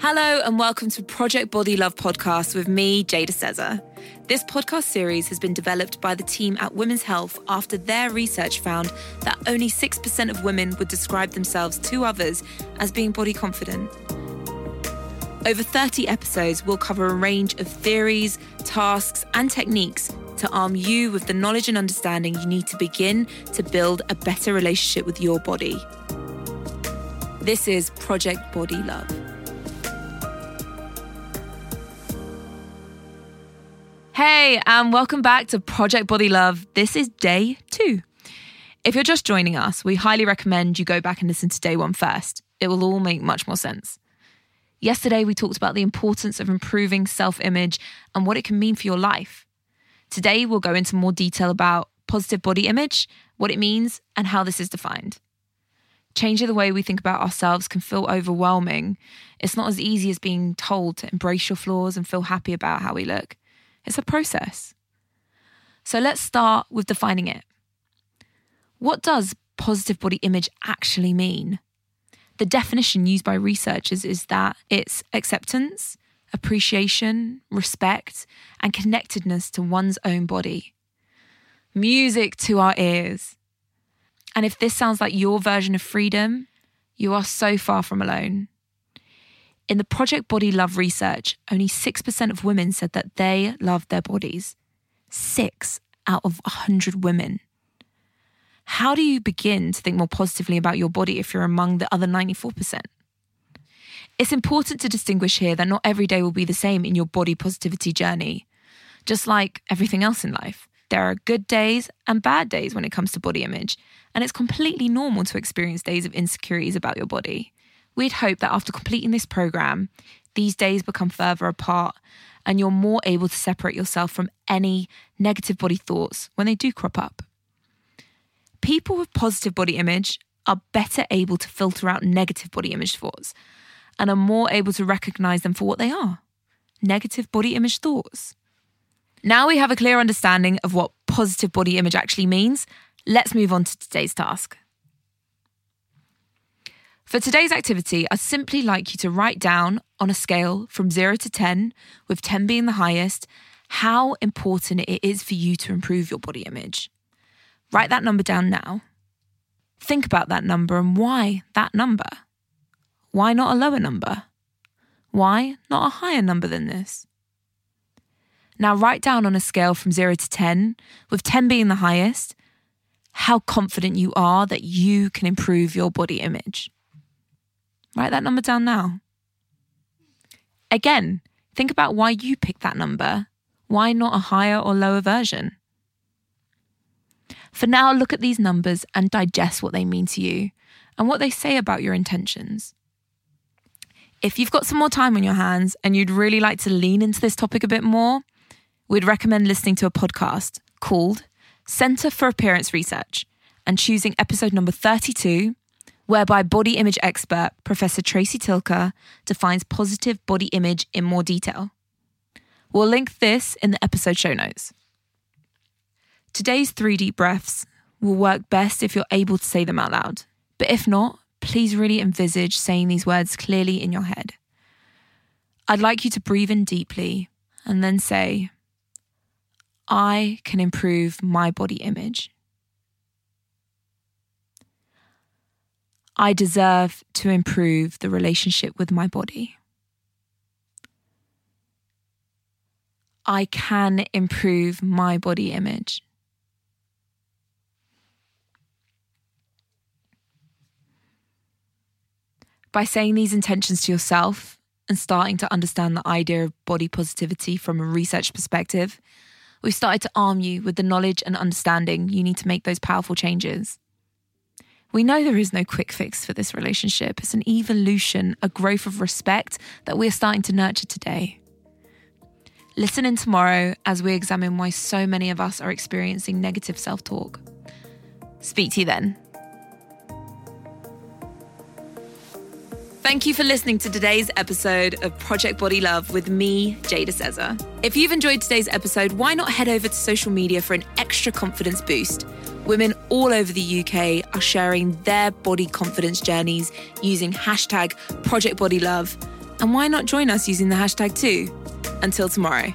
Hello, and welcome to Project Body Love podcast with me, Jada Sezer. This podcast series has been developed by the team at Women's Health after their research found that only 6% of women would describe themselves to others as being body confident. Over 30 episodes will cover a range of theories, tasks, and techniques to arm you with the knowledge and understanding you need to begin to build a better relationship with your body. This is Project Body Love. Hey, and welcome back to Project Body Love. This is day two. If you're just joining us, we highly recommend you go back and listen to day one first. It will all make much more sense. Yesterday, we talked about the importance of improving self image and what it can mean for your life. Today, we'll go into more detail about positive body image, what it means, and how this is defined. Changing the way we think about ourselves can feel overwhelming. It's not as easy as being told to embrace your flaws and feel happy about how we look. It's a process. So let's start with defining it. What does positive body image actually mean? The definition used by researchers is that it's acceptance, appreciation, respect, and connectedness to one's own body. Music to our ears. And if this sounds like your version of freedom, you are so far from alone. In the Project Body Love research, only 6% of women said that they love their bodies. Six out of 100 women. How do you begin to think more positively about your body if you're among the other 94%? It's important to distinguish here that not every day will be the same in your body positivity journey. Just like everything else in life, there are good days and bad days when it comes to body image, and it's completely normal to experience days of insecurities about your body. We'd hope that after completing this program, these days become further apart and you're more able to separate yourself from any negative body thoughts when they do crop up. People with positive body image are better able to filter out negative body image thoughts and are more able to recognize them for what they are negative body image thoughts. Now we have a clear understanding of what positive body image actually means, let's move on to today's task. For today's activity, I'd simply like you to write down on a scale from 0 to 10, with 10 being the highest, how important it is for you to improve your body image. Write that number down now. Think about that number and why that number. Why not a lower number? Why not a higher number than this? Now write down on a scale from 0 to 10, with 10 being the highest, how confident you are that you can improve your body image. Write that number down now. Again, think about why you picked that number. Why not a higher or lower version? For now, look at these numbers and digest what they mean to you and what they say about your intentions. If you've got some more time on your hands and you'd really like to lean into this topic a bit more, we'd recommend listening to a podcast called Centre for Appearance Research and choosing episode number 32 whereby body image expert Professor Tracy Tylka defines positive body image in more detail. We'll link this in the episode show notes. Today's three deep breaths will work best if you're able to say them out loud. But if not, please really envisage saying these words clearly in your head. I'd like you to breathe in deeply and then say, I can improve my body image. I deserve to improve the relationship with my body. I can improve my body image. By saying these intentions to yourself and starting to understand the idea of body positivity from a research perspective, we've started to arm you with the knowledge and understanding you need to make those powerful changes. We know there is no quick fix for this relationship. It's an evolution, a growth of respect that we're starting to nurture today. Listen in tomorrow as we examine why so many of us are experiencing negative self talk. Speak to you then. Thank you for listening to today's episode of Project Body Love with me, Jada Sezer. If you've enjoyed today's episode, why not head over to social media for an extra confidence boost? Women all over the UK are sharing their body confidence journeys using hashtag Project Body Love. And why not join us using the hashtag too? Until tomorrow.